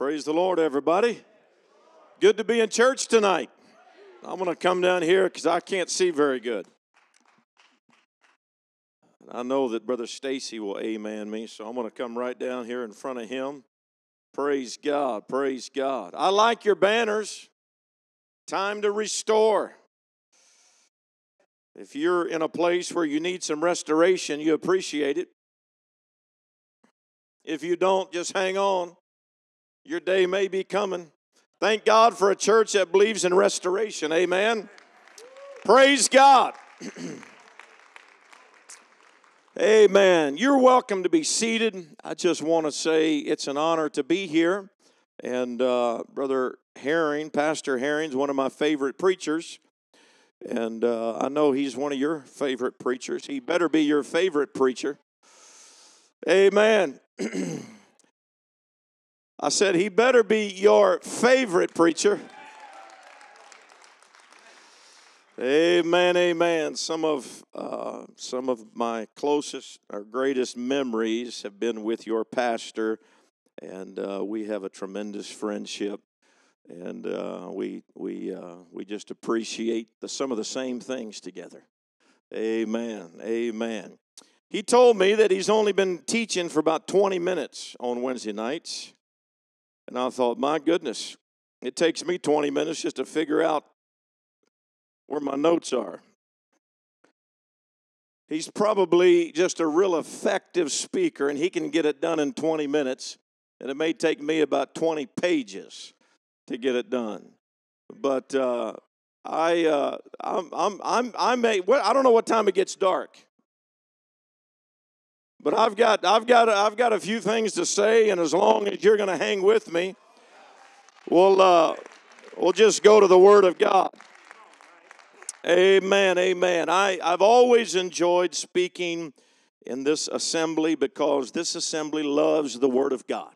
Praise the Lord, everybody. Good to be in church tonight. I'm going to come down here because I can't see very good. I know that Brother Stacy will amen me, so I'm going to come right down here in front of him. Praise God, praise God. I like your banners. Time to restore. If you're in a place where you need some restoration, you appreciate it. If you don't, just hang on. Your day may be coming. Thank God for a church that believes in restoration. Amen. Praise God. Amen. You're welcome to be seated. I just want to say it's an honor to be here. And uh, Brother Herring, Pastor Herring, is one of my favorite preachers. And uh, I know he's one of your favorite preachers. He better be your favorite preacher. Amen. I said, he better be your favorite preacher. Amen, amen. Some of uh, some of my closest or greatest memories have been with your pastor, and uh, we have a tremendous friendship, and uh, we we uh, we just appreciate the, some of the same things together. Amen, amen. He told me that he's only been teaching for about twenty minutes on Wednesday nights, and I thought, my goodness, it takes me twenty minutes just to figure out where my notes are. He's probably just a real effective speaker, and he can get it done in 20 minutes. And it may take me about 20 pages to get it done. But uh, I, uh, I'm, I'm, I'm, I may, well, I don't know what time it gets dark. But I've got, I've got, I've got a few things to say, and as long as you're going to hang with me, we'll, uh, we'll just go to the Word of God. Amen, amen. I, I've always enjoyed speaking in this assembly because this assembly loves the Word of God.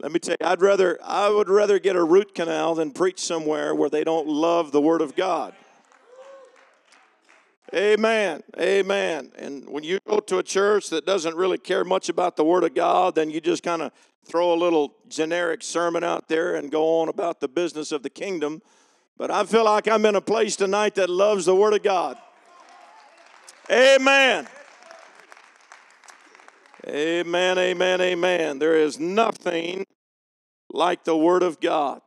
Let me tell you, I'd rather I would rather get a root canal than preach somewhere where they don't love the Word of God. Amen. Amen. And when you go to a church that doesn't really care much about the Word of God, then you just kind of throw a little generic sermon out there and go on about the business of the kingdom but I feel like I'm in a place tonight that loves the Word of God. Amen. Amen, amen, amen. There is nothing like the Word of God.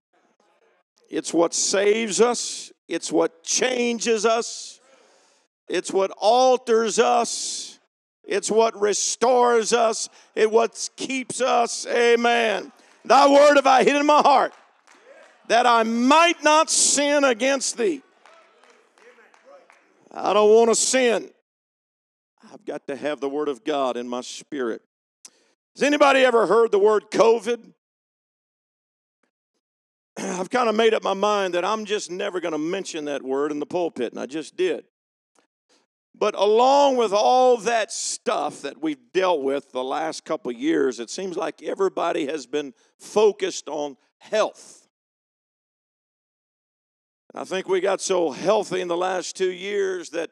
It's what saves us, it's what changes us, it's what alters us, it's what restores us, it's what keeps us. Amen. Thy Word have I hid in my heart that I might not sin against thee. I don't want to sin. I've got to have the Word of God in my spirit. Has anybody ever heard the word COVID? I've kind of made up my mind that I'm just never going to mention that word in the pulpit, and I just did. But along with all that stuff that we've dealt with the last couple years, it seems like everybody has been focused on health. I think we got so healthy in the last two years that,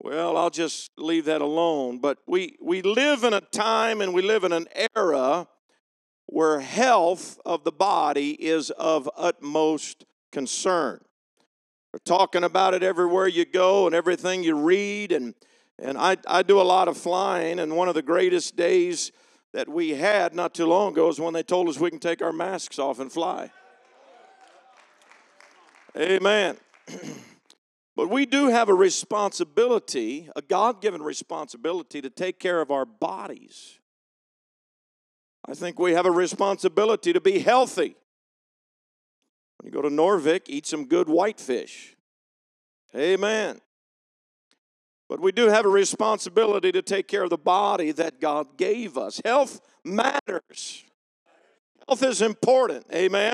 well, I'll just leave that alone. But we, we live in a time and we live in an era where health of the body is of utmost concern. We're talking about it everywhere you go and everything you read. And, and I, I do a lot of flying, and one of the greatest days that we had not too long ago is when they told us we can take our masks off and fly. Amen. but we do have a responsibility, a God given responsibility to take care of our bodies. I think we have a responsibility to be healthy. When you go to Noorvik, eat some good whitefish. Amen. But we do have a responsibility to take care of the body that God gave us. Health matters. Health is important. Amen.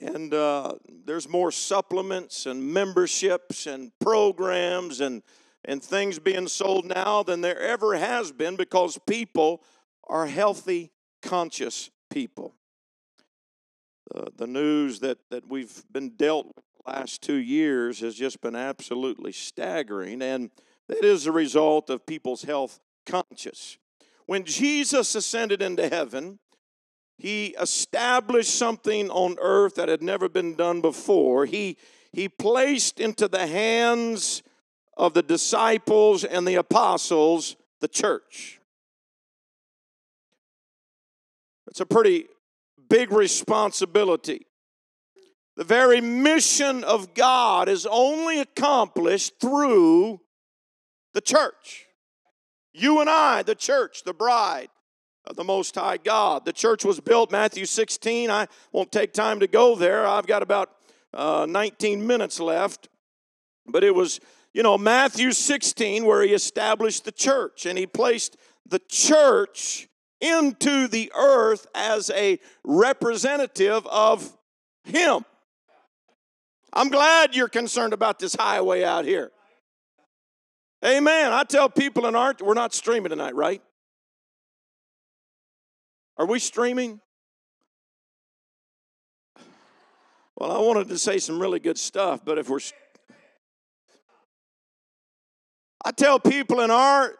And uh, there's more supplements and memberships and programs and, and things being sold now than there ever has been because people are healthy, conscious people. Uh, the news that, that we've been dealt with the last two years has just been absolutely staggering, and that is a result of people's health conscious. When Jesus ascended into heaven, he established something on earth that had never been done before. He, he placed into the hands of the disciples and the apostles the church. It's a pretty big responsibility. The very mission of God is only accomplished through the church. You and I, the church, the bride of the Most High God. The church was built, Matthew 16. I won't take time to go there. I've got about uh, 19 minutes left. But it was, you know, Matthew 16 where he established the church and he placed the church into the earth as a representative of him. I'm glad you're concerned about this highway out here. Amen. I tell people in art, we're not streaming tonight, right? Are we streaming? Well, I wanted to say some really good stuff, but if we're. I tell people in our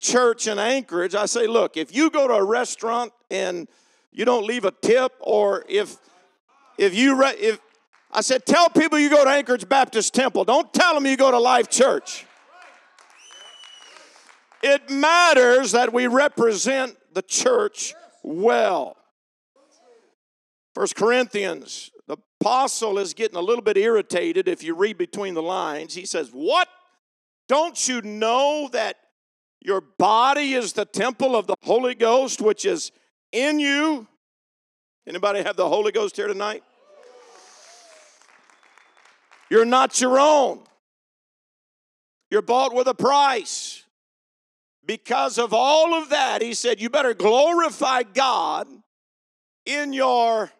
church in Anchorage, I say, look, if you go to a restaurant and you don't leave a tip, or if if you re- if I said, tell people you go to Anchorage Baptist Temple. Don't tell them you go to Life Church. It matters that we represent the church well. First Corinthians, the apostle is getting a little bit irritated if you read between the lines. He says, What? Don't you know that your body is the temple of the Holy Ghost, which is in you? Anybody have the Holy Ghost here tonight? You're not your own. You're bought with a price. Because of all of that, he said, you better glorify God in your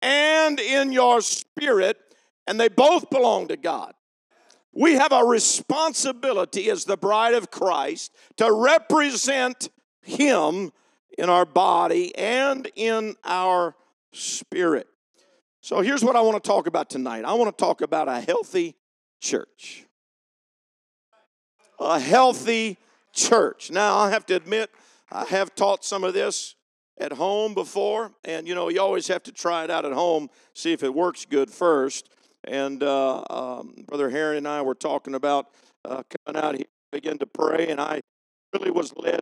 and in your spirit, and they both belong to God. We have a responsibility as the bride of Christ to represent Him in our body and in our spirit. So here's what I want to talk about tonight I want to talk about a healthy church. A healthy church. Now, I have to admit, I have taught some of this at home before, and you know, you always have to try it out at home, see if it works good first. And uh, um, Brother Herring and I were talking about uh, coming out here, begin to pray, and I really was led.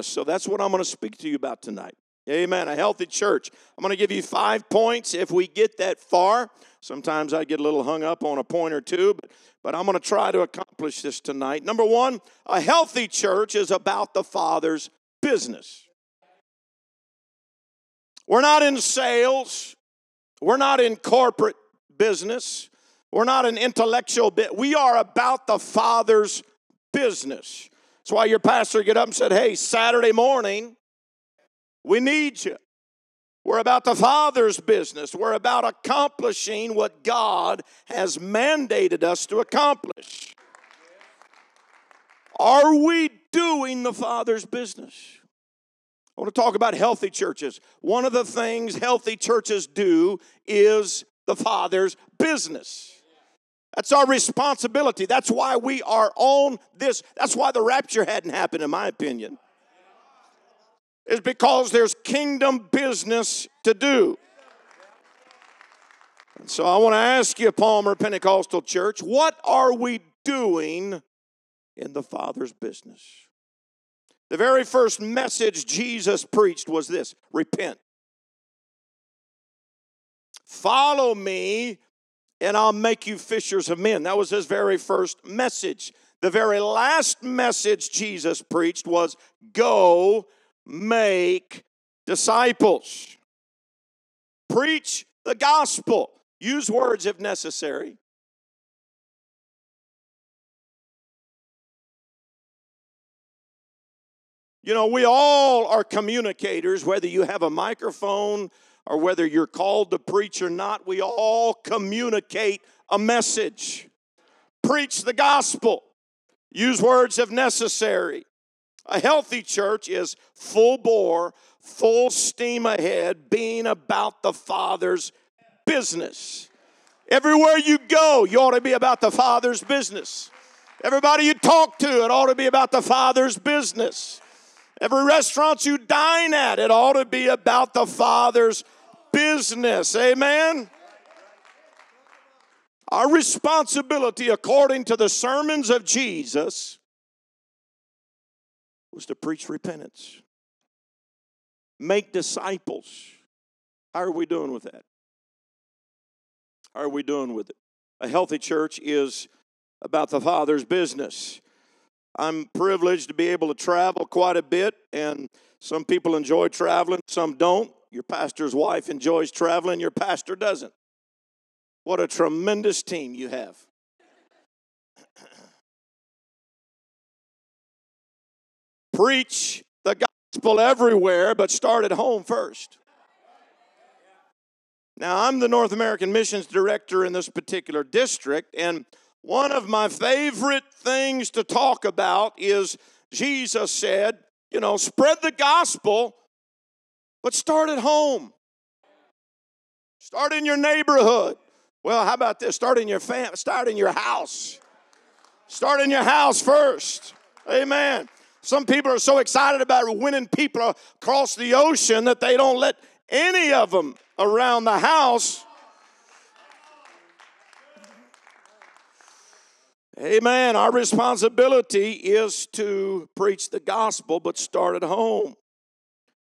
So that's what I'm going to speak to you about tonight. Amen. A healthy church. I'm going to give you five points if we get that far. Sometimes I get a little hung up on a point or two, but, but I'm going to try to accomplish this tonight. Number one, a healthy church is about the Father's business. We're not in sales, we're not in corporate business, we're not an intellectual bit. We are about the Father's business. That's why your pastor get up and said, Hey, Saturday morning, we need you. We're about the Father's business. We're about accomplishing what God has mandated us to accomplish. Are we doing the Father's business? I want to talk about healthy churches. One of the things healthy churches do is the Father's business. That's our responsibility. That's why we are on this. That's why the rapture hadn't happened, in my opinion is because there's kingdom business to do. And so I want to ask you, Palmer Pentecostal Church, what are we doing in the Father's business? The very first message Jesus preached was this repent. Follow me, and I'll make you fishers of men. That was his very first message. The very last message Jesus preached was go make disciples. Preach the gospel. Use words if necessary. You know, we all are communicators, whether you have a microphone or whether you're called to preach or not, we all communicate a message. Preach the gospel. Use words if necessary. A healthy church is full bore, full steam ahead, being about the Father's business. Everywhere you go, you ought to be about the Father's business. Everybody you talk to, it ought to be about the Father's business. Every restaurant you dine at, it ought to be about the Father's business. Amen? Our responsibility, according to the sermons of Jesus, was to preach repentance, make disciples. How are we doing with that? How are we doing with it? A healthy church is about the Father's business. I'm privileged to be able to travel quite a bit, and some people enjoy traveling, some don't. Your pastor's wife enjoys traveling, your pastor doesn't. What a tremendous team you have. Preach the gospel everywhere, but start at home first. Now, I'm the North American Missions Director in this particular district, and one of my favorite things to talk about is Jesus said, you know, spread the gospel, but start at home. Start in your neighborhood. Well, how about this? Start in your fam- start in your house. Start in your house first. Amen. Some people are so excited about winning people across the ocean that they don't let any of them around the house. Amen. Our responsibility is to preach the gospel, but start at home.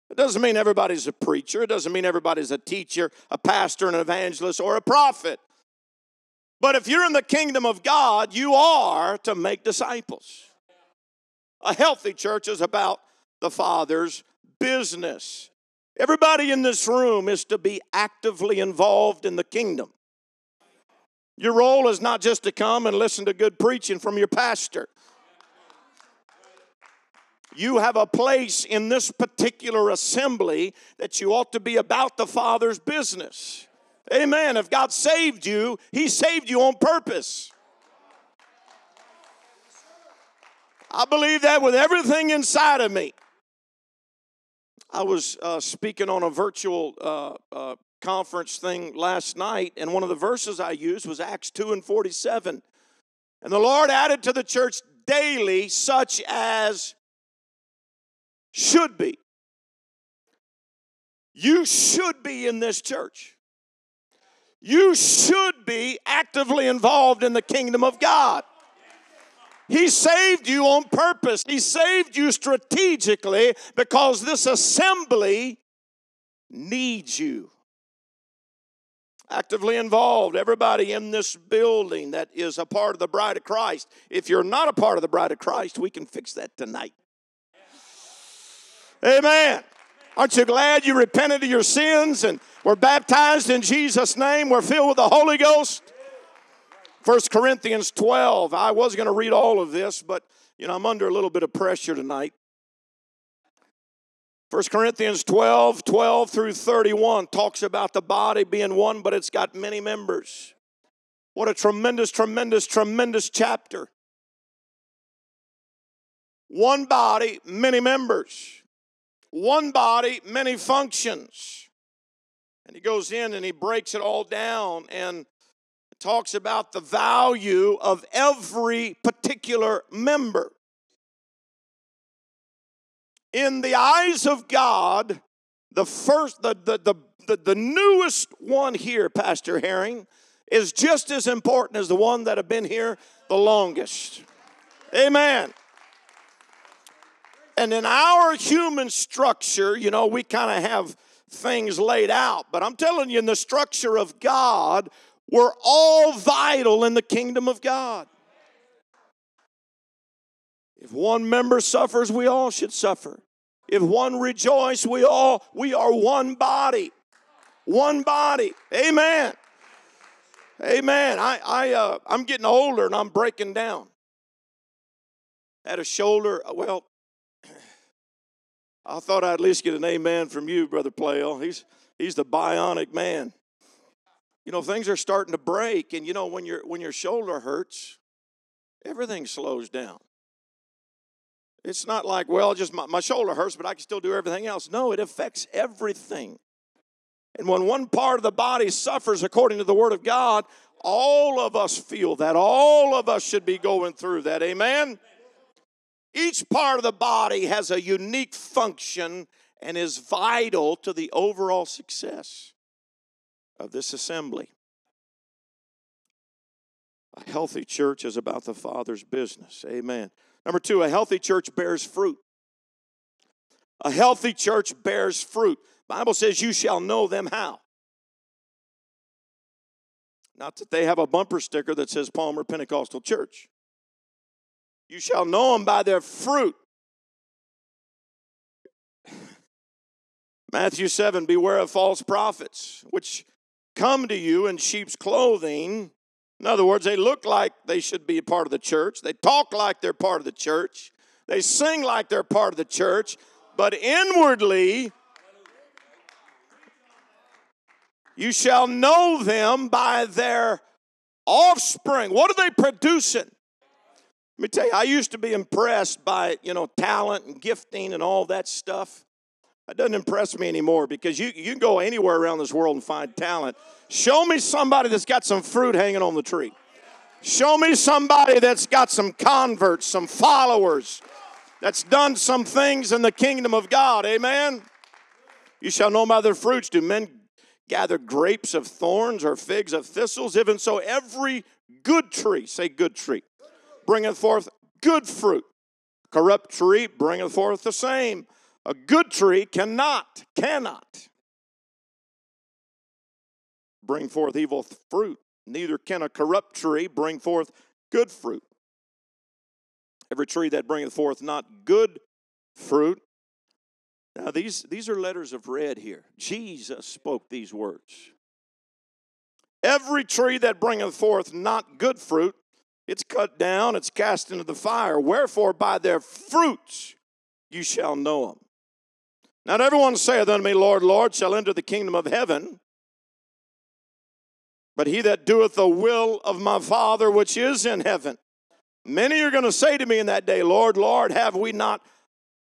It doesn't mean everybody's a preacher. It doesn't mean everybody's a teacher, a pastor, an evangelist, or a prophet. But if you're in the kingdom of God, you are to make disciples. A healthy church is about the Father's business. Everybody in this room is to be actively involved in the kingdom. Your role is not just to come and listen to good preaching from your pastor. You have a place in this particular assembly that you ought to be about the Father's business. Amen. If God saved you, He saved you on purpose. I believe that with everything inside of me. I was uh, speaking on a virtual uh, uh, conference thing last night, and one of the verses I used was Acts 2 and 47. And the Lord added to the church daily such as should be. You should be in this church. You should be actively involved in the kingdom of God. He saved you on purpose. He saved you strategically because this assembly needs you. Actively involved, everybody in this building that is a part of the bride of Christ. If you're not a part of the bride of Christ, we can fix that tonight. Amen. Aren't you glad you repented of your sins and were baptized in Jesus' name? We're filled with the Holy Ghost. 1 Corinthians 12. I was going to read all of this, but you know, I'm under a little bit of pressure tonight. 1 Corinthians 12, 12 through 31 talks about the body being one, but it's got many members. What a tremendous, tremendous, tremendous chapter. One body, many members. One body, many functions. And he goes in and he breaks it all down and talks about the value of every particular member. In the eyes of God, the first, the, the, the, the, the newest one here, Pastor Herring, is just as important as the one that have been here the longest. Amen. And in our human structure, you know, we kind of have things laid out. But I'm telling you, in the structure of God, we're all vital in the kingdom of God. If one member suffers, we all should suffer. If one rejoice, we all we are one body. One body. Amen. Amen. I I uh, I'm getting older and I'm breaking down. Had a shoulder. Well, I thought I'd at least get an amen from you, brother Playle. He's he's the bionic man. You know things are starting to break and you know when your when your shoulder hurts everything slows down. It's not like well just my, my shoulder hurts but i can still do everything else. No it affects everything. And when one part of the body suffers according to the word of god all of us feel that. All of us should be going through that. Amen Each part of the body has a unique function and is vital to the overall success of this assembly. A healthy church is about the Father's business. Amen. Number two, a healthy church bears fruit. A healthy church bears fruit. Bible says you shall know them how. Not that they have a bumper sticker that says Palmer Pentecostal Church. You shall know them by their fruit. Matthew 7 Beware of false prophets, which come to you in sheep's clothing. In other words, they look like they should be a part of the church. They talk like they're part of the church. They sing like they're part of the church. But inwardly, you shall know them by their offspring. What are they producing? Let me tell you, I used to be impressed by, you know, talent and gifting and all that stuff. That doesn't impress me anymore because you, you can go anywhere around this world and find talent. Show me somebody that's got some fruit hanging on the tree. Show me somebody that's got some converts, some followers, that's done some things in the kingdom of God. Amen. You shall know by their fruits. Do men gather grapes of thorns or figs of thistles? Even so, every good tree, say good tree, bringeth forth good fruit. Corrupt tree bringeth forth the same. A good tree cannot, cannot bring forth evil fruit. Neither can a corrupt tree bring forth good fruit. Every tree that bringeth forth not good fruit. Now, these, these are letters of red here. Jesus spoke these words. Every tree that bringeth forth not good fruit it's cut down, it's cast into the fire. Wherefore, by their fruits you shall know them. Not everyone saith unto me, Lord, Lord, shall enter the kingdom of heaven, but he that doeth the will of my Father which is in heaven. Many are going to say to me in that day, Lord, Lord, have we not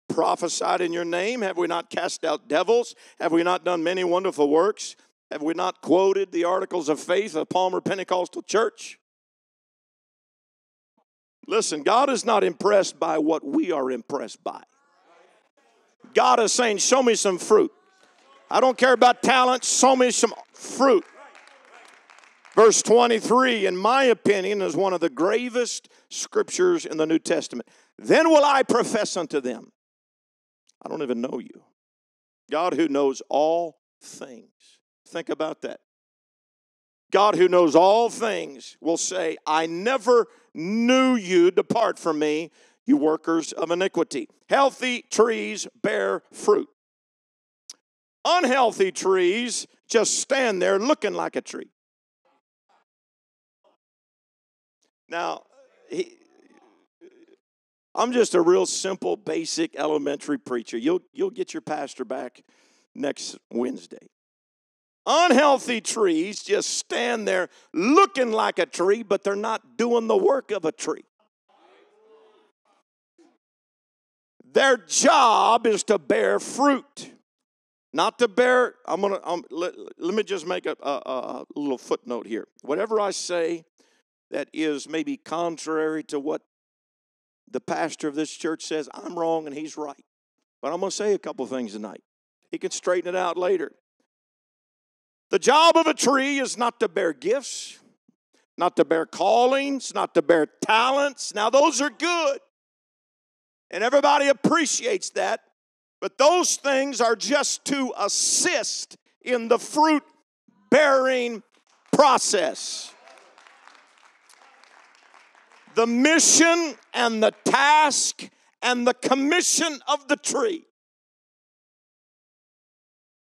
prophesied in your name? Have we not cast out devils? Have we not done many wonderful works? Have we not quoted the articles of faith of Palmer Pentecostal Church? Listen, God is not impressed by what we are impressed by. God is saying, Show me some fruit. I don't care about talent, show me some fruit. Verse 23, in my opinion, is one of the gravest scriptures in the New Testament. Then will I profess unto them, I don't even know you. God who knows all things. Think about that. God who knows all things will say, I never knew you. Depart from me, you workers of iniquity. Healthy trees bear fruit. Unhealthy trees just stand there looking like a tree. Now, he, I'm just a real simple, basic, elementary preacher. You'll, you'll get your pastor back next Wednesday. Unhealthy trees just stand there looking like a tree, but they're not doing the work of a tree. Their job is to bear fruit, not to bear. I'm gonna. I'm, let, let me just make a, a, a little footnote here. Whatever I say that is maybe contrary to what the pastor of this church says, I'm wrong and he's right. But I'm to say a couple things tonight. He can straighten it out later. The job of a tree is not to bear gifts, not to bear callings, not to bear talents. Now, those are good. And everybody appreciates that. But those things are just to assist in the fruit bearing process. The mission and the task and the commission of the tree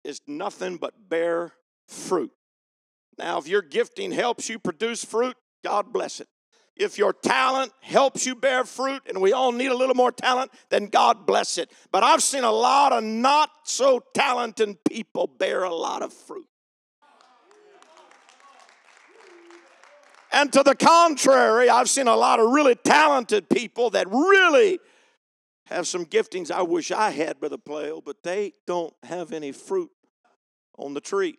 is nothing but bear fruit. Now, if your gifting helps you produce fruit, God bless it. If your talent helps you bear fruit, and we all need a little more talent, then God bless it. But I've seen a lot of not so talented people bear a lot of fruit. And to the contrary, I've seen a lot of really talented people that really have some giftings I wish I had, Brother Playo, but they don't have any fruit on the tree.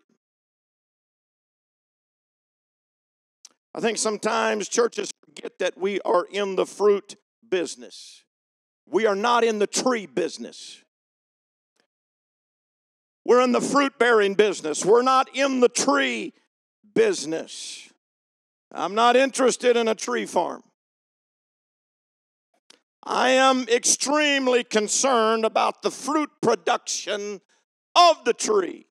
I think sometimes churches forget that we are in the fruit business. We are not in the tree business. We're in the fruit bearing business. We're not in the tree business. I'm not interested in a tree farm. I am extremely concerned about the fruit production of the tree.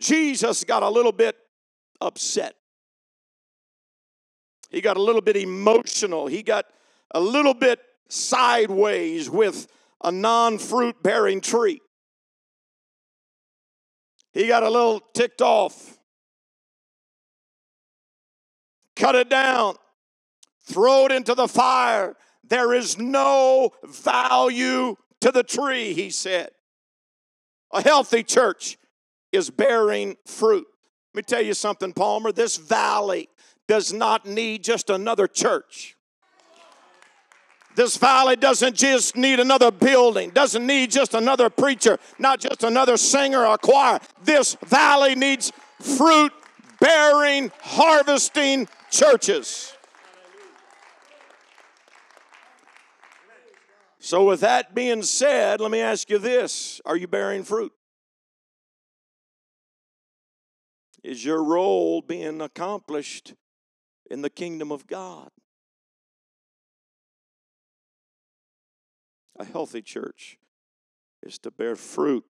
Jesus got a little bit upset. He got a little bit emotional. He got a little bit sideways with a non fruit bearing tree. He got a little ticked off. Cut it down, throw it into the fire. There is no value to the tree, he said. A healthy church is bearing fruit. Let me tell you something, Palmer. This valley does not need just another church. This valley doesn't just need another building, doesn't need just another preacher, not just another singer or choir. This valley needs fruit bearing, harvesting churches. So, with that being said, let me ask you this Are you bearing fruit? Is your role being accomplished in the kingdom of God? A healthy church is to bear fruit.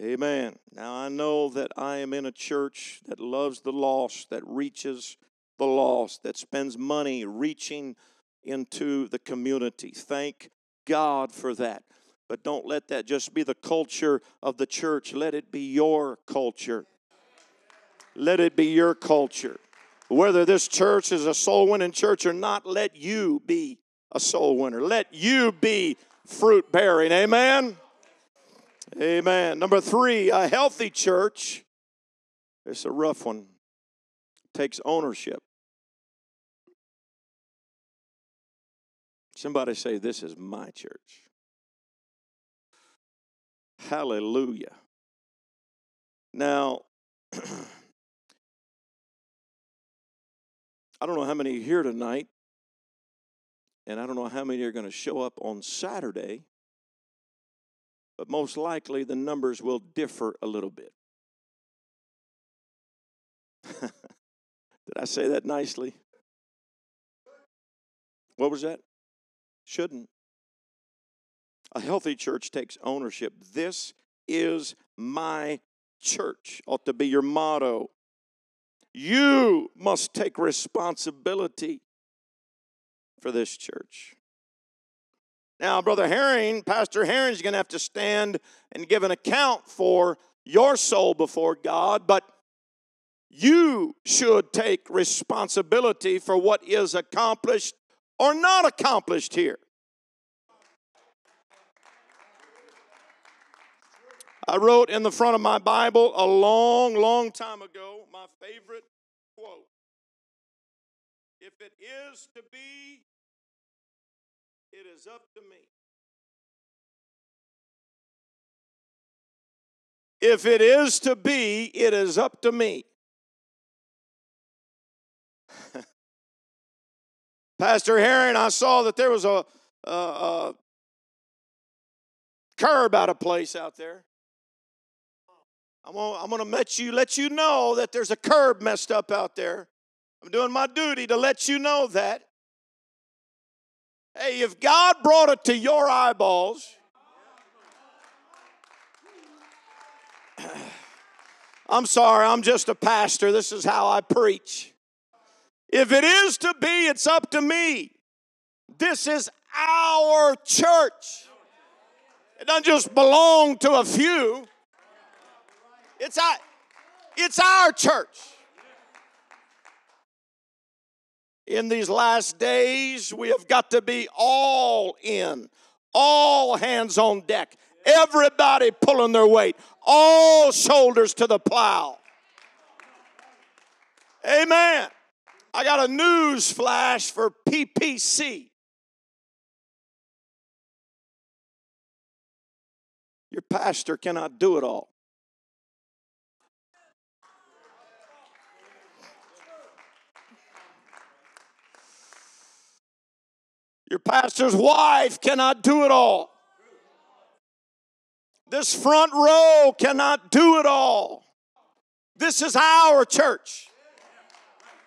Amen. Now I know that I am in a church that loves the lost, that reaches the lost, that spends money reaching into the community. Thank God for that. But don't let that just be the culture of the church. Let it be your culture. Let it be your culture. Whether this church is a soul winning church or not, let you be a soul winner. Let you be fruit bearing. Amen. Amen. Number three, a healthy church. It's a rough one. Takes ownership. Somebody say, This is my church. Hallelujah. Now, I don't know how many here tonight, and I don't know how many are going to show up on Saturday, but most likely the numbers will differ a little bit. Did I say that nicely? What was that? Shouldn't. A healthy church takes ownership. This is my church, ought to be your motto. You must take responsibility for this church. Now, Brother Herring, Pastor Herring is going to have to stand and give an account for your soul before God, but you should take responsibility for what is accomplished or not accomplished here. I wrote in the front of my Bible a long, long time ago my favorite quote If it is to be, it is up to me. If it is to be, it is up to me. Pastor Herring, I saw that there was a, a, a curb out of place out there. I'm gonna, I'm gonna let you let you know that there's a curb messed up out there. I'm doing my duty to let you know that. Hey, if God brought it to your eyeballs, I'm sorry, I'm just a pastor. This is how I preach. If it is to be, it's up to me. This is our church. It doesn't just belong to a few. It's our, it's our church. In these last days, we have got to be all in, all hands on deck, everybody pulling their weight, all shoulders to the plow. Amen. I got a news flash for PPC. Your pastor cannot do it all. Your pastor's wife cannot do it all. This front row cannot do it all. This is our church.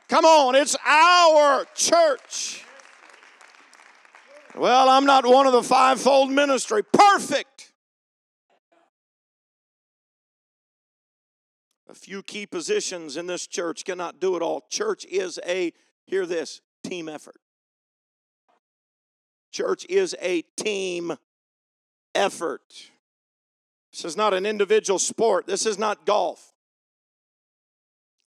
Come on, it's our church. Well, I'm not one of the fivefold ministry. Perfect. A few key positions in this church cannot do it all. Church is a, hear this, team effort. Church is a team effort. This is not an individual sport. This is not golf.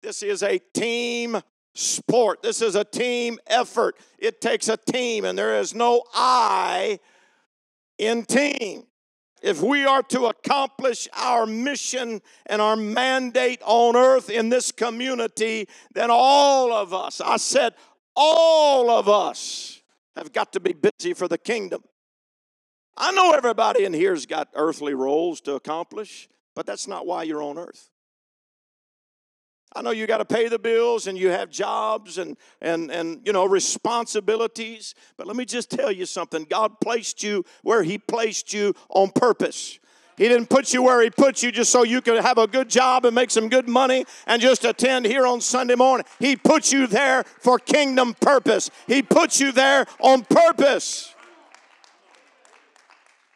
This is a team sport. This is a team effort. It takes a team, and there is no I in team. If we are to accomplish our mission and our mandate on earth in this community, then all of us, I said, all of us have got to be busy for the kingdom. I know everybody in here's got earthly roles to accomplish, but that's not why you're on earth. I know you got to pay the bills and you have jobs and, and, and, you know, responsibilities. But let me just tell you something. God placed you where He placed you on purpose. He didn't put you where He put you just so you could have a good job and make some good money and just attend here on Sunday morning. He put you there for kingdom purpose. He put you there on purpose.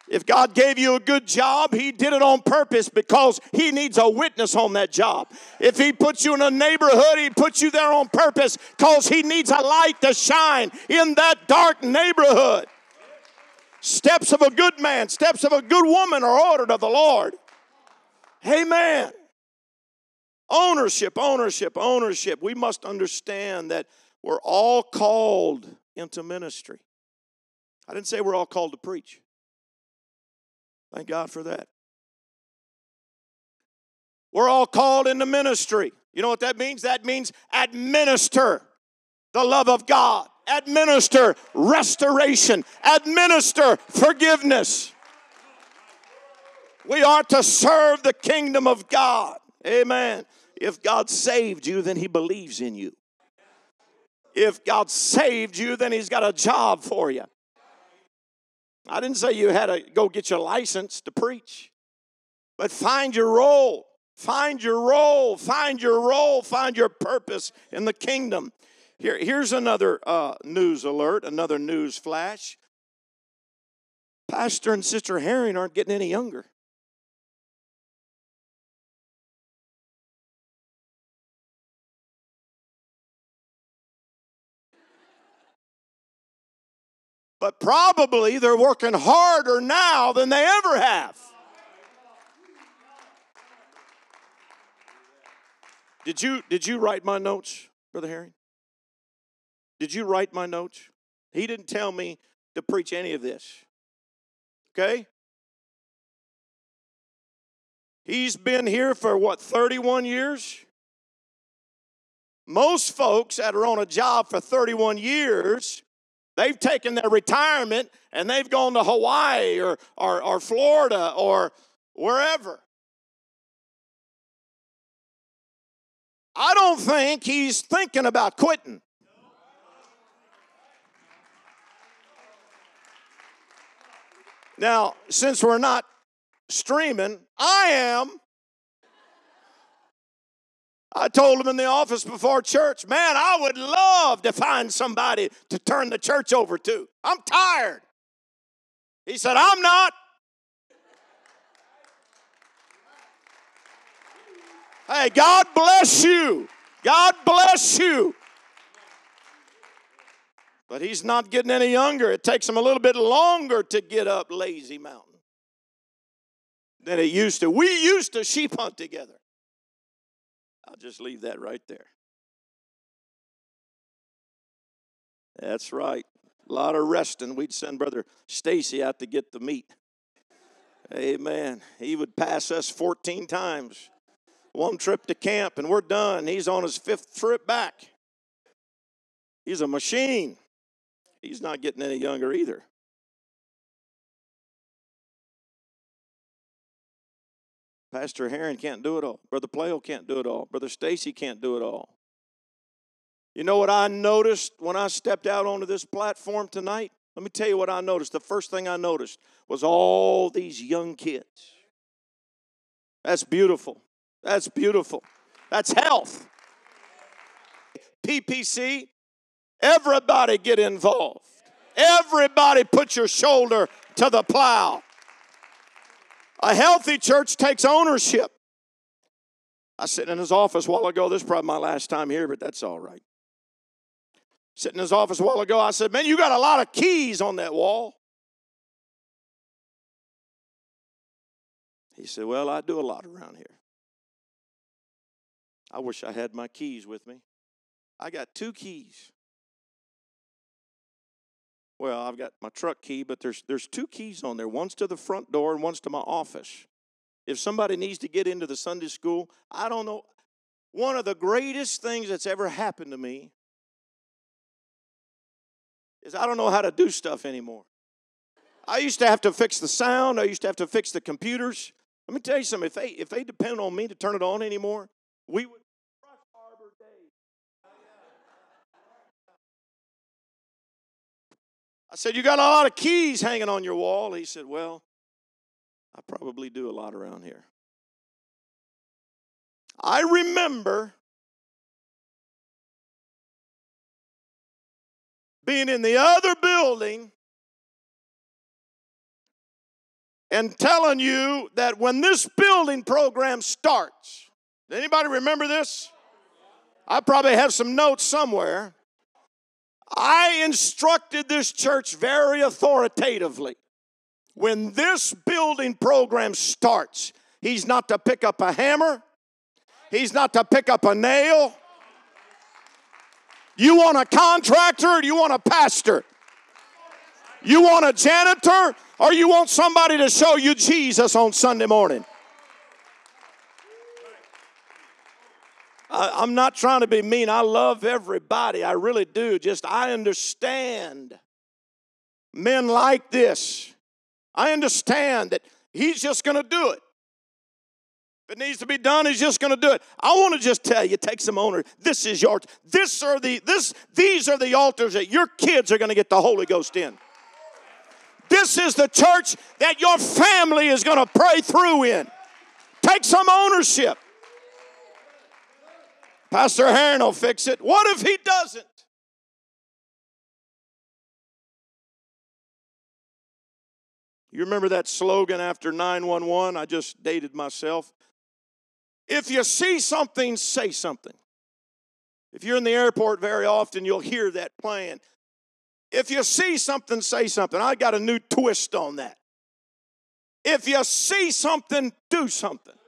If God gave you a good job, He did it on purpose because He needs a witness on that job. If He puts you in a neighborhood, He puts you there on purpose because He needs a light to shine in that dark neighborhood. Steps of a good man, steps of a good woman are ordered of the Lord. Amen. Ownership, ownership, ownership. We must understand that we're all called into ministry. I didn't say we're all called to preach. Thank God for that. We're all called into ministry. You know what that means? That means administer the love of God, administer restoration, administer forgiveness. We are to serve the kingdom of God. Amen. If God saved you, then He believes in you. If God saved you, then He's got a job for you. I didn't say you had to go get your license to preach, but find your role. Find your role. Find your role. Find your purpose in the kingdom. Here, here's another uh, news alert, another news flash. Pastor and Sister Herring aren't getting any younger. But probably they're working harder now than they ever have. Did you did you write my notes, Brother Harry? Did you write my notes? He didn't tell me to preach any of this. Okay? He's been here for what, 31 years? Most folks that are on a job for 31 years They've taken their retirement and they've gone to Hawaii or, or, or Florida or wherever. I don't think he's thinking about quitting. Now, since we're not streaming, I am. I told him in the office before church, man, I would love to find somebody to turn the church over to. I'm tired. He said, I'm not. Hey, God bless you. God bless you. But he's not getting any younger. It takes him a little bit longer to get up Lazy Mountain than it used to. We used to sheep hunt together. I'll just leave that right there. That's right. A lot of resting. We'd send Brother Stacy out to get the meat. Amen. He would pass us 14 times. One trip to camp, and we're done. He's on his fifth trip back. He's a machine. He's not getting any younger either. Pastor Herring can't do it all. Brother Playo can't do it all. Brother Stacy can't do it all. You know what I noticed when I stepped out onto this platform tonight? Let me tell you what I noticed. The first thing I noticed was all these young kids. That's beautiful. That's beautiful. That's health. PPC, everybody get involved. Everybody put your shoulder to the plow. A healthy church takes ownership. I was sitting in his office a while ago. This is probably my last time here, but that's all right. Sitting in his office a while ago, I said, Man, you got a lot of keys on that wall. He said, Well, I do a lot around here. I wish I had my keys with me. I got two keys. Well, I've got my truck key, but there's there's two keys on there. One's to the front door and one's to my office. If somebody needs to get into the Sunday school, I don't know. One of the greatest things that's ever happened to me is I don't know how to do stuff anymore. I used to have to fix the sound, I used to have to fix the computers. Let me tell you something, if they if they depend on me to turn it on anymore, we would I said, You got a lot of keys hanging on your wall. He said, Well, I probably do a lot around here. I remember being in the other building and telling you that when this building program starts, anybody remember this? I probably have some notes somewhere. I instructed this church very authoritatively. When this building program starts, he's not to pick up a hammer, he's not to pick up a nail. You want a contractor or you want a pastor? You want a janitor or you want somebody to show you Jesus on Sunday morning? I, am not trying to be mean. I love everybody. I really do. Just I understand men like this. I understand that he's just going to do it. If it needs to be done, he's just going to do it. I want to just tell you, take some owner. This is your. This are the. This. These are the altars that your kids are going to get the Holy Ghost in. This is the church that your family is going to pray through in. Take some ownership. Pastor Herring will fix it. What if he doesn't? You remember that slogan after 911? I just dated myself. If you see something, say something. If you're in the airport very often, you'll hear that playing. If you see something, say something. I got a new twist on that. If you see something, do something.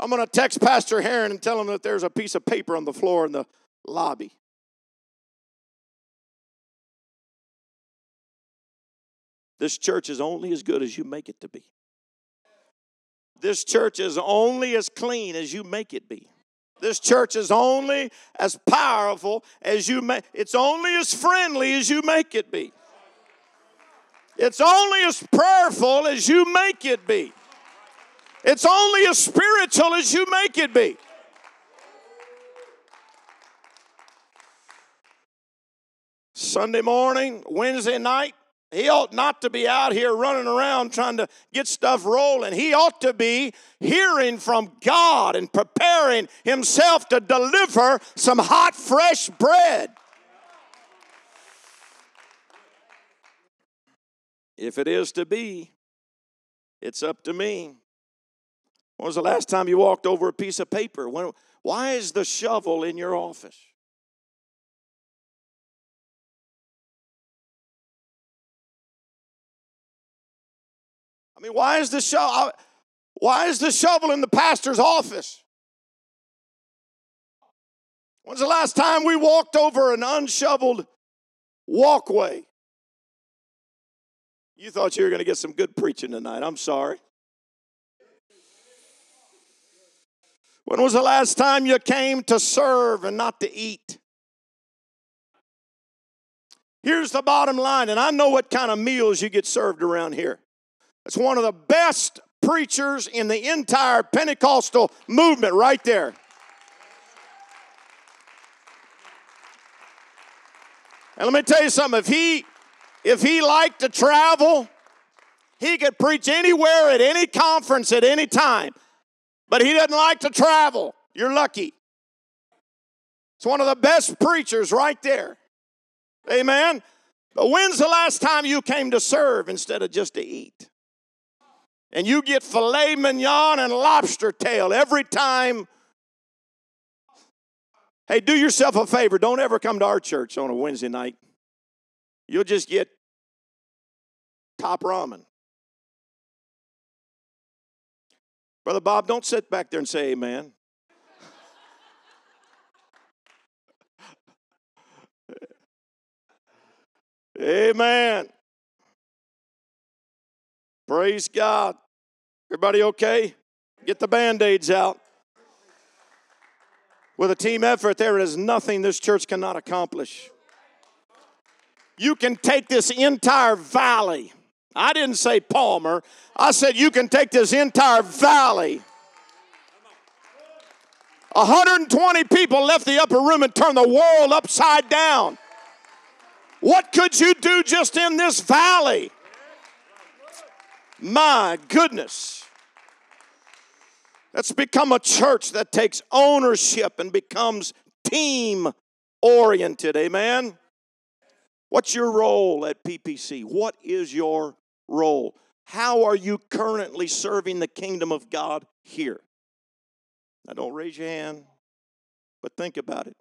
I'm going to text Pastor Herring and tell him that there's a piece of paper on the floor in the lobby. This church is only as good as you make it to be. This church is only as clean as you make it be. This church is only as powerful as you make it's only as friendly as you make it be. It's only as prayerful as you make it be. It's only as spiritual as you make it be. Sunday morning, Wednesday night, he ought not to be out here running around trying to get stuff rolling. He ought to be hearing from God and preparing himself to deliver some hot, fresh bread. If it is to be, it's up to me. When was the last time you walked over a piece of paper? When, why is the shovel in your office? I mean, why is the shovel? Why is the shovel in the pastor's office? When's the last time we walked over an unshoveled walkway? You thought you were going to get some good preaching tonight. I'm sorry. When was the last time you came to serve and not to eat? Here's the bottom line, and I know what kind of meals you get served around here. It's one of the best preachers in the entire Pentecostal movement, right there. And let me tell you something, if he if he liked to travel, he could preach anywhere at any conference at any time. But he doesn't like to travel. You're lucky. It's one of the best preachers right there. Amen. But when's the last time you came to serve instead of just to eat? And you get filet mignon and lobster tail every time. Hey, do yourself a favor. Don't ever come to our church on a Wednesday night. You'll just get top ramen. Brother Bob, don't sit back there and say amen. amen. Praise God. Everybody okay? Get the band aids out. With a team effort, there is nothing this church cannot accomplish. You can take this entire valley. I didn't say Palmer, I said you can take this entire valley. 120 people left the upper room and turned the world upside down. What could you do just in this valley? My goodness. Let's become a church that takes ownership and becomes team oriented. Amen. What's your role at PPC? What is your role? How are you currently serving the kingdom of God here? Now, don't raise your hand, but think about it.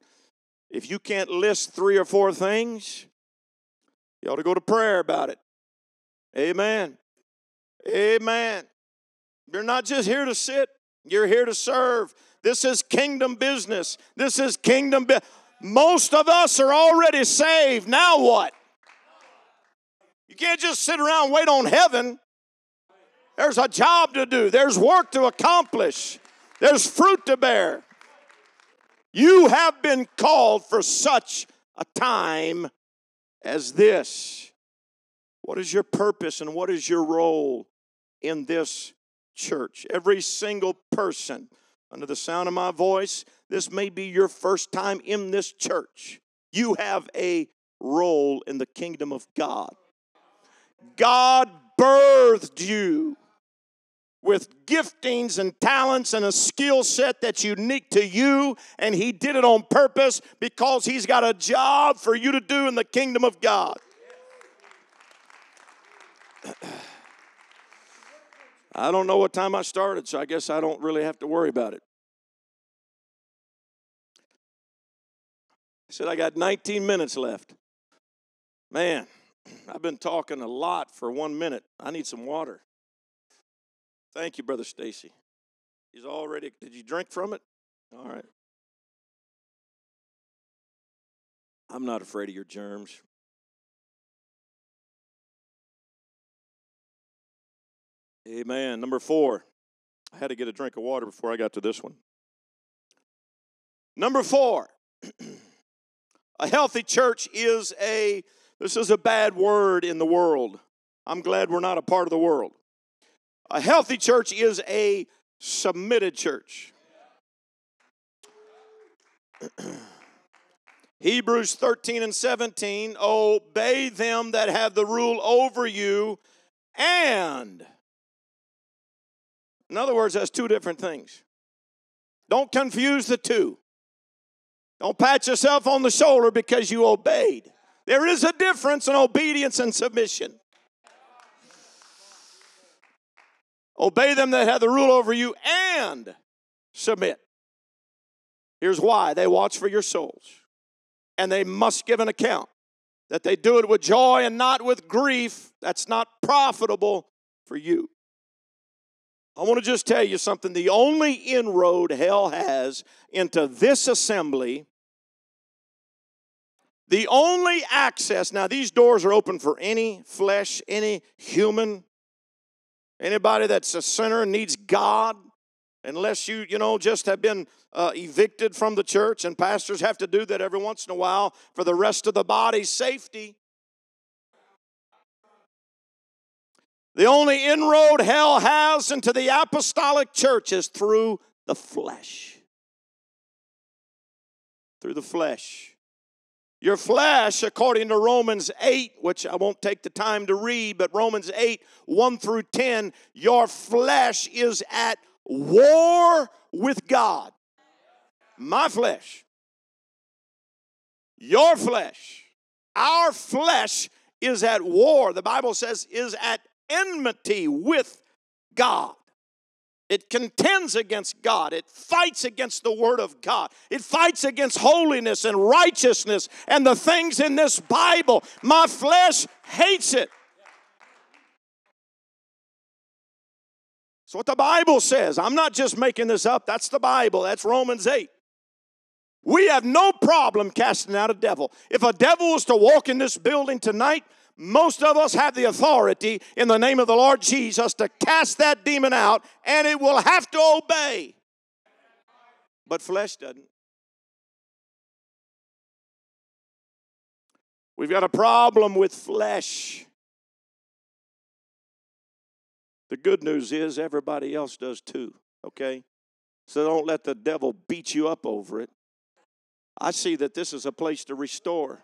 If you can't list three or four things, you ought to go to prayer about it. Amen. Amen. You're not just here to sit, you're here to serve. This is kingdom business. This is kingdom business. Most of us are already saved. Now what? You can't just sit around wait on heaven. There's a job to do, there's work to accomplish, there's fruit to bear. You have been called for such a time as this. What is your purpose and what is your role in this church? Every single person under the sound of my voice, this may be your first time in this church. You have a role in the kingdom of God. God birthed you with giftings and talents and a skill set that's unique to you, and He did it on purpose because He's got a job for you to do in the kingdom of God. I don't know what time I started, so I guess I don't really have to worry about it. I said I got 19 minutes left. Man, I've been talking a lot for one minute. I need some water. Thank you, Brother Stacy. He's already, did you drink from it? All right. I'm not afraid of your germs. Amen. Number four, I had to get a drink of water before I got to this one. Number four, a healthy church is a, this is a bad word in the world. I'm glad we're not a part of the world. A healthy church is a submitted church. Hebrews 13 and 17 obey them that have the rule over you and in other words, that's two different things. Don't confuse the two. Don't pat yourself on the shoulder because you obeyed. There is a difference in obedience and submission. Obey them that have the rule over you and submit. Here's why they watch for your souls, and they must give an account that they do it with joy and not with grief. That's not profitable for you. I want to just tell you something. The only inroad hell has into this assembly, the only access, now these doors are open for any flesh, any human, anybody that's a sinner needs God, unless you, you know, just have been uh, evicted from the church, and pastors have to do that every once in a while for the rest of the body's safety. The only inroad hell has into the apostolic church is through the flesh. Through the flesh. Your flesh, according to Romans 8, which I won't take the time to read, but Romans 8, 1 through 10, your flesh is at war with God. My flesh. Your flesh. Our flesh is at war. The Bible says is at enmity with God. It contends against God. It fights against the Word of God. It fights against holiness and righteousness and the things in this Bible. My flesh hates it. That's what the Bible says. I'm not just making this up. That's the Bible. That's Romans 8. We have no problem casting out a devil. If a devil was to walk in this building tonight, most of us have the authority in the name of the Lord Jesus to cast that demon out, and it will have to obey. But flesh doesn't. We've got a problem with flesh. The good news is everybody else does too, okay? So don't let the devil beat you up over it. I see that this is a place to restore.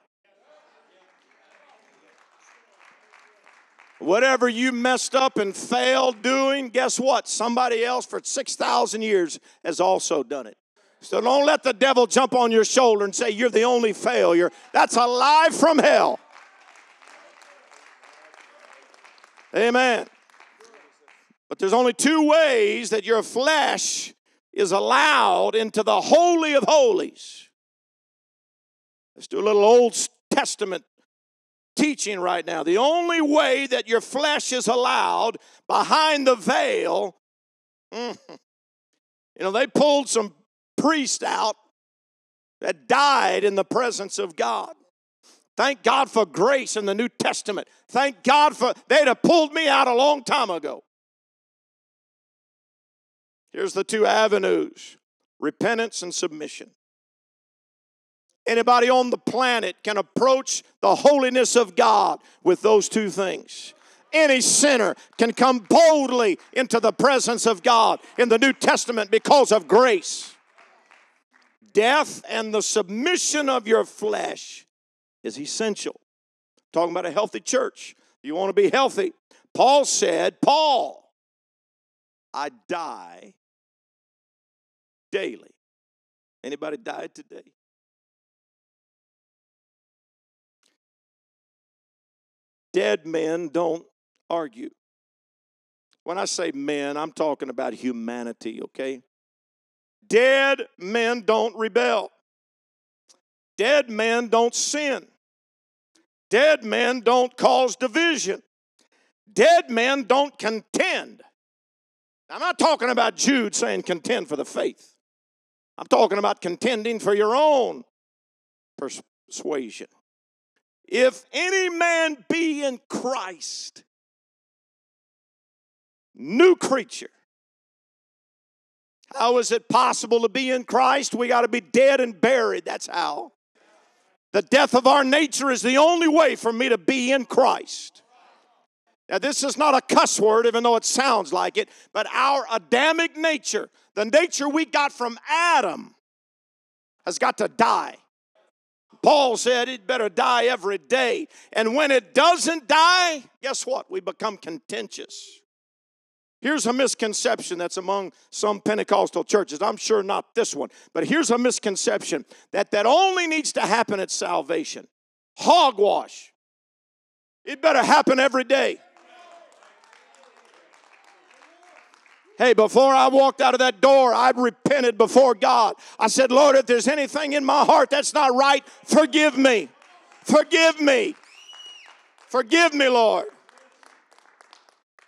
Whatever you messed up and failed doing, guess what? Somebody else for 6,000 years has also done it. So don't let the devil jump on your shoulder and say you're the only failure. That's a lie from hell. Amen. But there's only two ways that your flesh is allowed into the Holy of Holies. Let's do a little Old Testament teaching right now. The only way that your flesh is allowed behind the veil, mm, you know, they pulled some priest out that died in the presence of God. Thank God for grace in the New Testament. Thank God for, they'd have pulled me out a long time ago. Here's the two avenues repentance and submission. Anybody on the planet can approach the holiness of God with those two things. Any sinner can come boldly into the presence of God in the New Testament because of grace. Death and the submission of your flesh is essential. Talking about a healthy church. You want to be healthy. Paul said, Paul, I die daily. Anybody died today? Dead men don't argue. When I say men, I'm talking about humanity, okay? Dead men don't rebel. Dead men don't sin. Dead men don't cause division. Dead men don't contend. I'm not talking about Jude saying contend for the faith. I'm talking about contending for your own persuasion. If any man be in Christ, new creature. How is it possible to be in Christ? We got to be dead and buried. That's how. The death of our nature is the only way for me to be in Christ. Now, this is not a cuss word, even though it sounds like it, but our Adamic nature, the nature we got from Adam, has got to die. Paul said it better die every day. And when it doesn't die, guess what? We become contentious. Here's a misconception that's among some Pentecostal churches. I'm sure not this one, but here's a misconception that that only needs to happen at salvation. Hogwash. It better happen every day. Hey, before I walked out of that door, I repented before God. I said, Lord, if there's anything in my heart that's not right, forgive me. Forgive me. Forgive me, Lord.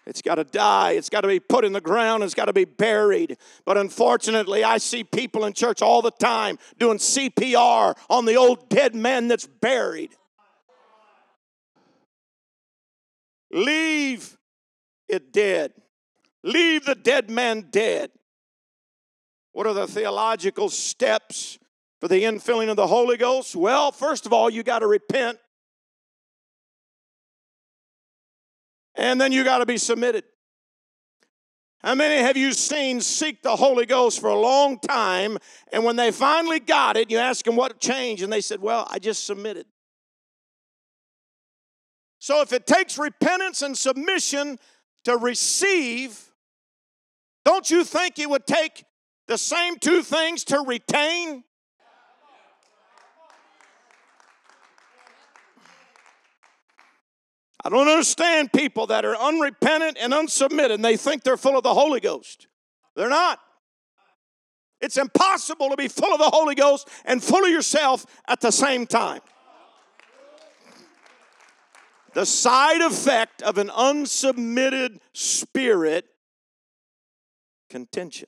It's got to die. It's got to be put in the ground. It's got to be buried. But unfortunately, I see people in church all the time doing CPR on the old dead man that's buried. Leave it dead. Leave the dead man dead. What are the theological steps for the infilling of the Holy Ghost? Well, first of all, you got to repent. And then you got to be submitted. How many have you seen seek the Holy Ghost for a long time, and when they finally got it, you ask them what changed, and they said, Well, I just submitted. So if it takes repentance and submission to receive, don't you think it would take the same two things to retain? I don't understand people that are unrepentant and unsubmitted and they think they're full of the Holy Ghost. They're not. It's impossible to be full of the Holy Ghost and full of yourself at the same time. The side effect of an unsubmitted spirit contention.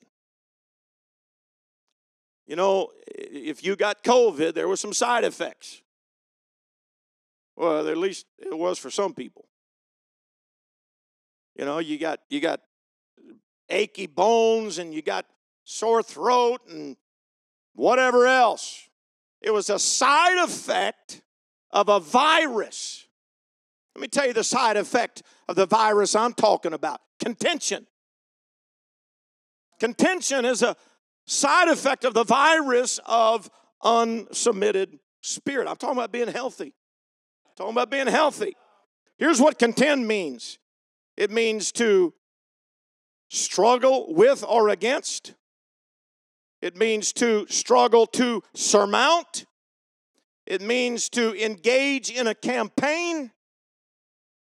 You know, if you got COVID, there were some side effects. Well, at least it was for some people. You know, you got you got achy bones and you got sore throat and whatever else. It was a side effect of a virus. Let me tell you the side effect of the virus I'm talking about contention. Contention is a side effect of the virus of unsubmitted spirit. I'm talking about being healthy. Talking about being healthy. Here's what contend means it means to struggle with or against, it means to struggle to surmount, it means to engage in a campaign.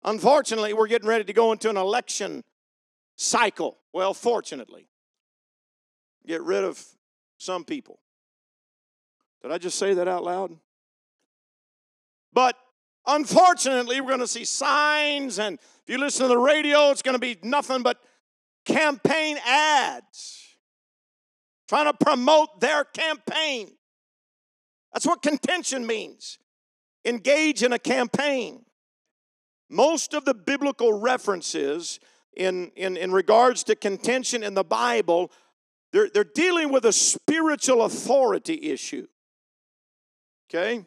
Unfortunately, we're getting ready to go into an election cycle. Well, fortunately, get rid of some people. Did I just say that out loud? But Unfortunately, we're going to see signs, and if you listen to the radio, it's going to be nothing but campaign ads trying to promote their campaign. That's what contention means engage in a campaign. Most of the biblical references in, in, in regards to contention in the Bible, they're, they're dealing with a spiritual authority issue. Okay?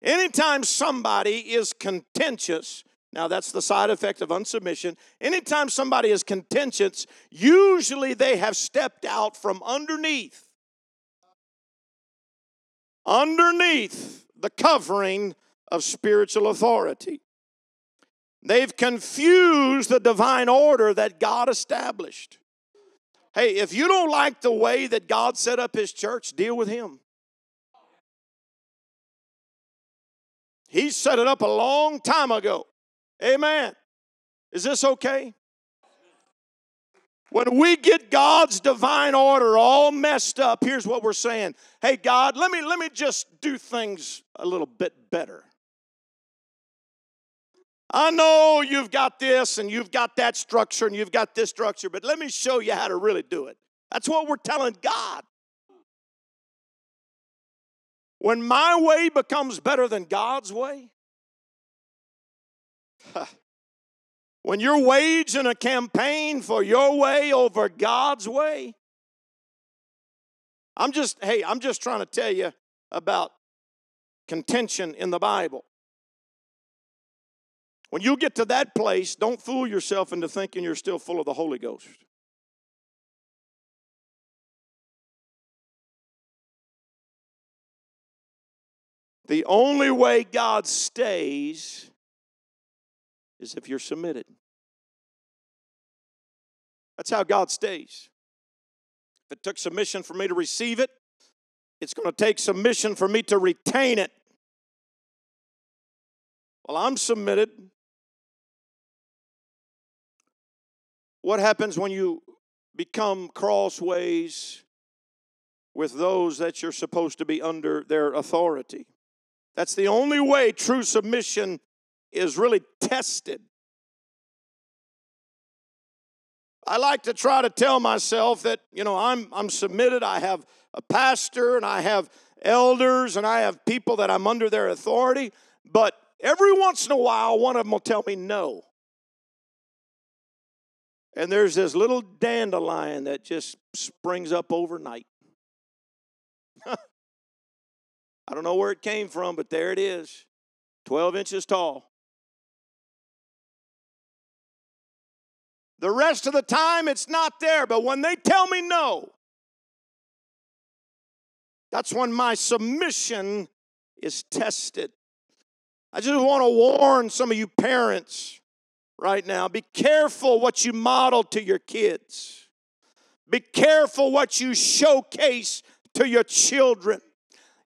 Anytime somebody is contentious, now that's the side effect of unsubmission. Anytime somebody is contentious, usually they have stepped out from underneath underneath the covering of spiritual authority. They've confused the divine order that God established. Hey, if you don't like the way that God set up his church, deal with him. He set it up a long time ago. Amen. Is this okay? When we get God's divine order all messed up, here's what we're saying. Hey God, let me let me just do things a little bit better. I know you've got this and you've got that structure and you've got this structure, but let me show you how to really do it. That's what we're telling God. When my way becomes better than God's way, when you're waging a campaign for your way over God's way, I'm just, hey, I'm just trying to tell you about contention in the Bible. When you get to that place, don't fool yourself into thinking you're still full of the Holy Ghost. The only way God stays is if you're submitted. That's how God stays. If it took submission for me to receive it, it's going to take submission for me to retain it. Well, I'm submitted. What happens when you become crossways with those that you're supposed to be under their authority? That's the only way true submission is really tested. I like to try to tell myself that, you know, I'm, I'm submitted. I have a pastor and I have elders and I have people that I'm under their authority. But every once in a while, one of them will tell me no. And there's this little dandelion that just springs up overnight. I don't know where it came from, but there it is 12 inches tall. The rest of the time, it's not there. But when they tell me no, that's when my submission is tested. I just want to warn some of you parents right now be careful what you model to your kids, be careful what you showcase to your children.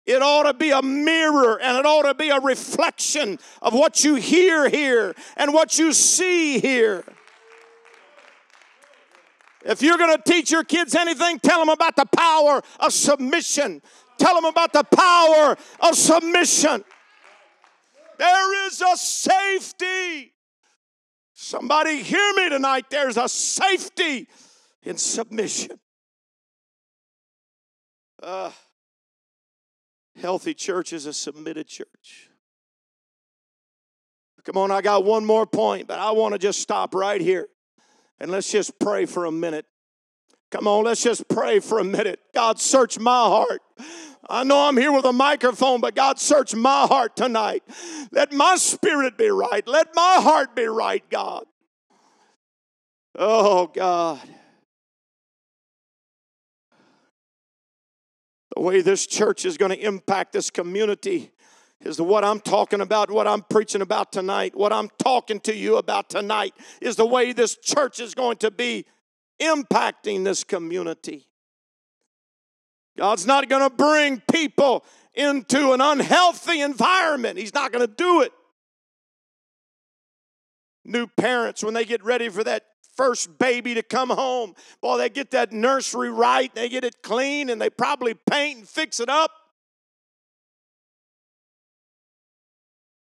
It ought to be a mirror and it ought to be a reflection of what you hear here and what you see here. If you're going to teach your kids anything, tell them about the power of submission. Tell them about the power of submission. There is a safety. Somebody hear me tonight. There's a safety in submission. Uh, healthy church is a submitted church. Come on, I got one more point, but I want to just stop right here and let's just pray for a minute. Come on, let's just pray for a minute. God, search my heart. I know I'm here with a microphone, but God, search my heart tonight. Let my spirit be right. Let my heart be right, God. Oh, God. The way this church is going to impact this community is what I'm talking about, what I'm preaching about tonight, what I'm talking to you about tonight is the way this church is going to be impacting this community. God's not going to bring people into an unhealthy environment, He's not going to do it. New parents, when they get ready for that first baby to come home, boy, they get that nursery right, they get it clean, and they probably paint and fix it up.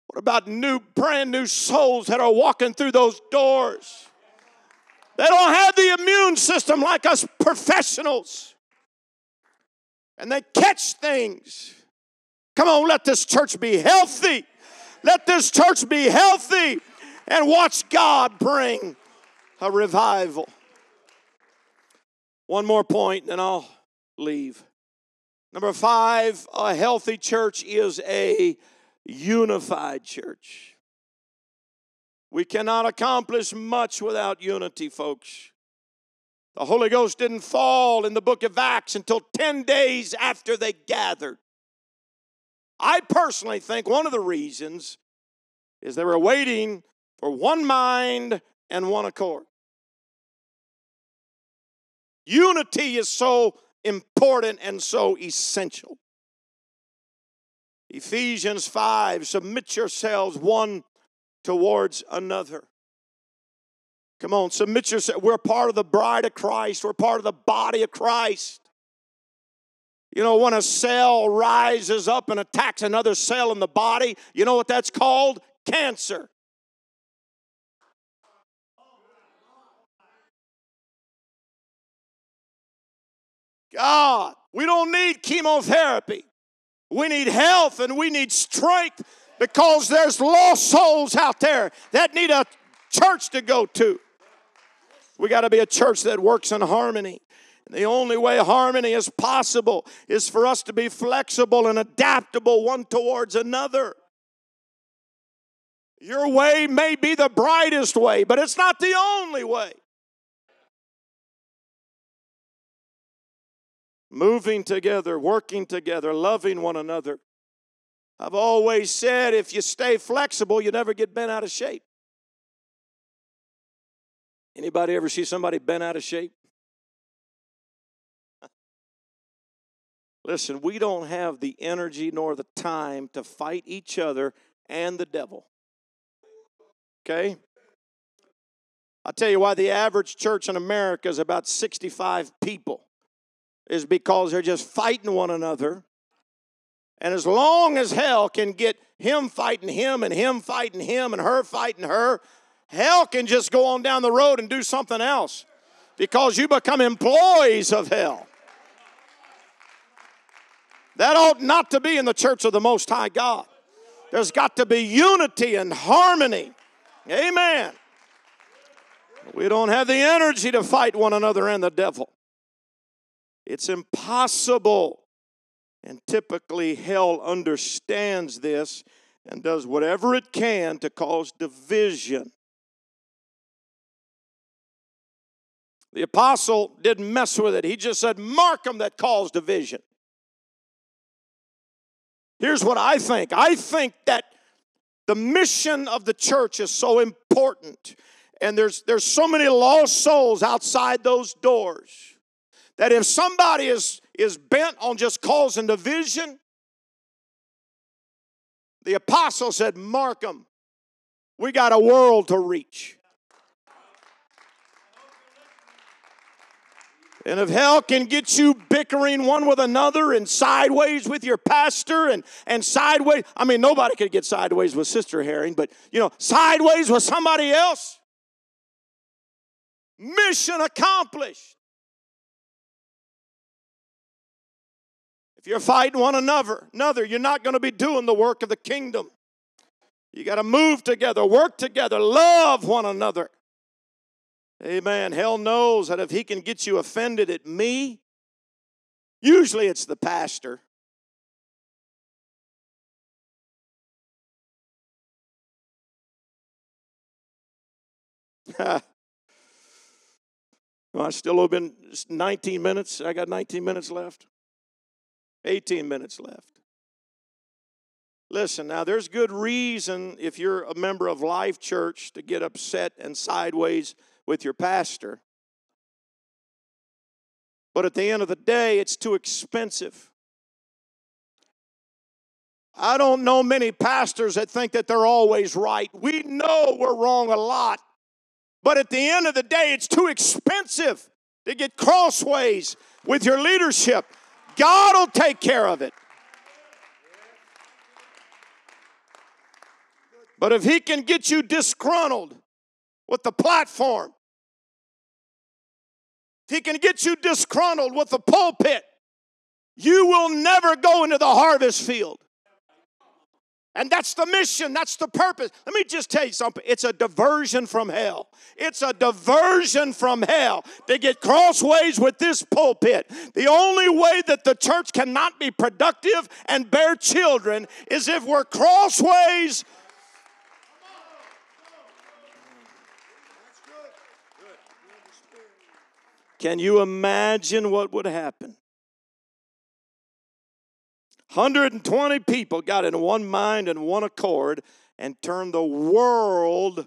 What about new, brand new souls that are walking through those doors? They don't have the immune system like us professionals. And they catch things. Come on, let this church be healthy. Let this church be healthy and watch God bring a revival. One more point, and I'll leave. Number five, a healthy church is a unified church. We cannot accomplish much without unity, folks. The Holy Ghost didn't fall in the book of Acts until 10 days after they gathered. I personally think one of the reasons is they were waiting for one mind and one accord. Unity is so important and so essential. Ephesians 5 submit yourselves one towards another. Come on, submit yourself. We're part of the bride of Christ, we're part of the body of Christ. You know, when a cell rises up and attacks another cell in the body, you know what that's called? Cancer. God, we don't need chemotherapy. We need health and we need strength because there's lost souls out there that need a church to go to. We got to be a church that works in harmony. And the only way harmony is possible is for us to be flexible and adaptable one towards another. Your way may be the brightest way, but it's not the only way. moving together, working together, loving one another. I've always said if you stay flexible, you never get bent out of shape. Anybody ever see somebody bent out of shape? Listen, we don't have the energy nor the time to fight each other and the devil. Okay? I'll tell you why the average church in America is about 65 people is because they're just fighting one another. And as long as hell can get him fighting him and him fighting him and her fighting her, hell can just go on down the road and do something else because you become employees of hell. That ought not to be in the church of the Most High God. There's got to be unity and harmony. Amen. We don't have the energy to fight one another and the devil. It's impossible. And typically, hell understands this and does whatever it can to cause division. The apostle didn't mess with it. He just said, Mark them that cause division. Here's what I think I think that the mission of the church is so important, and there's, there's so many lost souls outside those doors that if somebody is, is bent on just causing division, the apostle said, Mark them. We got a world to reach. And if hell can get you bickering one with another and sideways with your pastor and, and sideways, I mean, nobody could get sideways with Sister Herring, but you know, sideways with somebody else, mission accomplished. If you're fighting one another, another, you're not going to be doing the work of the kingdom. You got to move together, work together, love one another. Amen. Hell knows that if he can get you offended at me, usually it's the pastor. I still have been 19 minutes. I got 19 minutes left. 18 minutes left. Listen, now there's good reason if you're a member of Life Church to get upset and sideways with your pastor. But at the end of the day, it's too expensive. I don't know many pastors that think that they're always right. We know we're wrong a lot. But at the end of the day, it's too expensive to get crossways with your leadership. God will take care of it. But if He can get you disgruntled with the platform, if he can get you disgruntled with the pulpit, you will never go into the harvest field. And that's the mission, that's the purpose. Let me just tell you something it's a diversion from hell. It's a diversion from hell to get crossways with this pulpit. The only way that the church cannot be productive and bear children is if we're crossways Can you imagine what would happen? 120 people got in one mind and one accord and turned the world,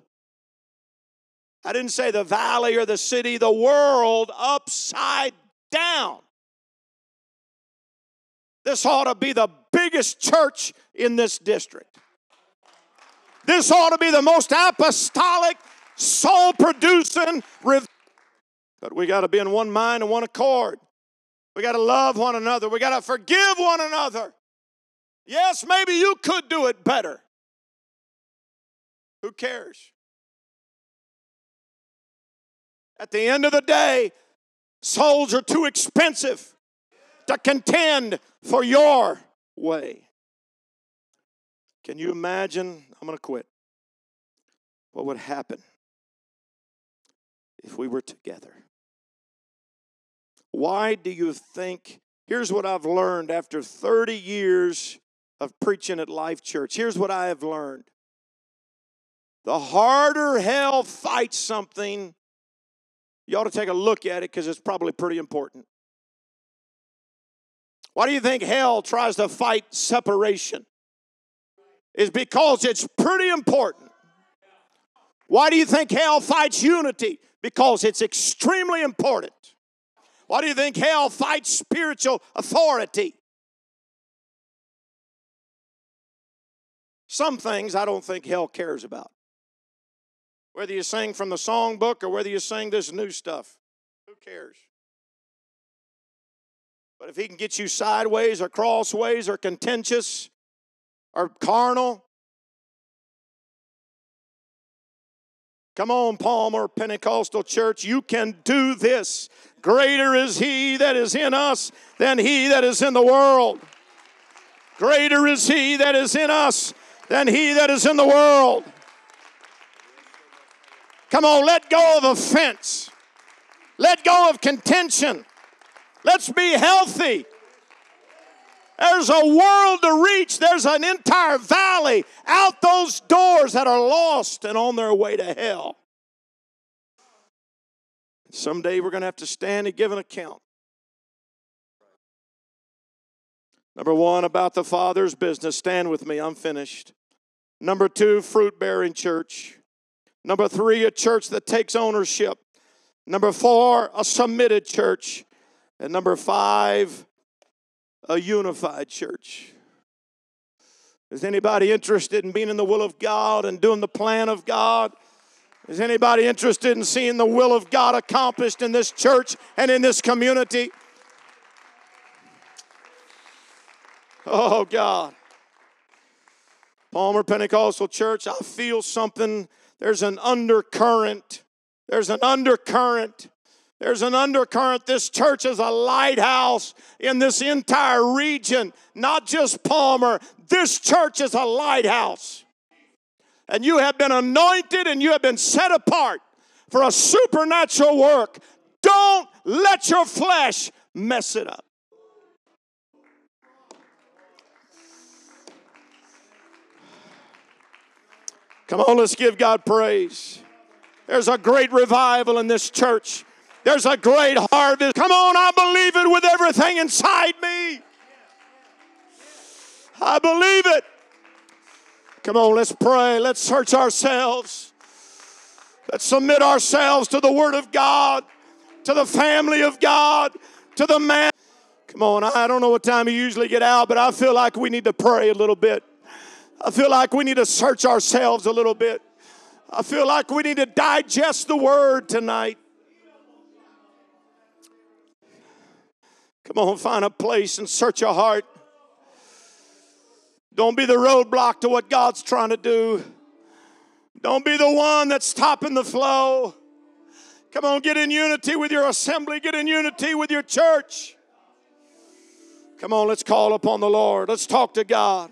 I didn't say the valley or the city, the world upside down. This ought to be the biggest church in this district. This ought to be the most apostolic, soul producing, but we got to be in one mind and one accord. We got to love one another. We got to forgive one another. Yes, maybe you could do it better. Who cares? At the end of the day, souls are too expensive to contend for your way. Can you imagine? I'm going to quit. What would happen if we were together? Why do you think? Here's what I've learned after 30 years of preaching at Life Church. Here's what I have learned. The harder hell fights something, you ought to take a look at it because it's probably pretty important. Why do you think hell tries to fight separation? Is because it's pretty important. Why do you think hell fights unity? Because it's extremely important. Why do you think hell fights spiritual authority? Some things I don't think hell cares about. Whether you sing from the songbook or whether you sing this new stuff, who cares? But if he can get you sideways or crossways or contentious or carnal, Come on, Palmer Pentecostal Church, you can do this. Greater is He that is in us than He that is in the world. Greater is He that is in us than He that is in the world. Come on, let go of offense. Let go of contention. Let's be healthy. There's a world to reach. There's an entire valley out those doors that are lost and on their way to hell. Someday we're going to have to stand and give an account. Number one, about the Father's business. Stand with me, I'm finished. Number two, fruit bearing church. Number three, a church that takes ownership. Number four, a submitted church. And number five, a unified church. Is anybody interested in being in the will of God and doing the plan of God? Is anybody interested in seeing the will of God accomplished in this church and in this community? Oh, God. Palmer Pentecostal Church, I feel something. There's an undercurrent. There's an undercurrent. There's an undercurrent. This church is a lighthouse in this entire region, not just Palmer. This church is a lighthouse. And you have been anointed and you have been set apart for a supernatural work. Don't let your flesh mess it up. Come on, let's give God praise. There's a great revival in this church. There's a great harvest. Come on, I believe it with everything inside me. I believe it. Come on, let's pray. Let's search ourselves. Let's submit ourselves to the Word of God, to the family of God, to the man. Come on, I don't know what time you usually get out, but I feel like we need to pray a little bit. I feel like we need to search ourselves a little bit. I feel like we need to digest the word tonight. Come on, find a place and search your heart. Don't be the roadblock to what God's trying to do. Don't be the one that's stopping the flow. Come on, get in unity with your assembly, get in unity with your church. Come on, let's call upon the Lord. Let's talk to God.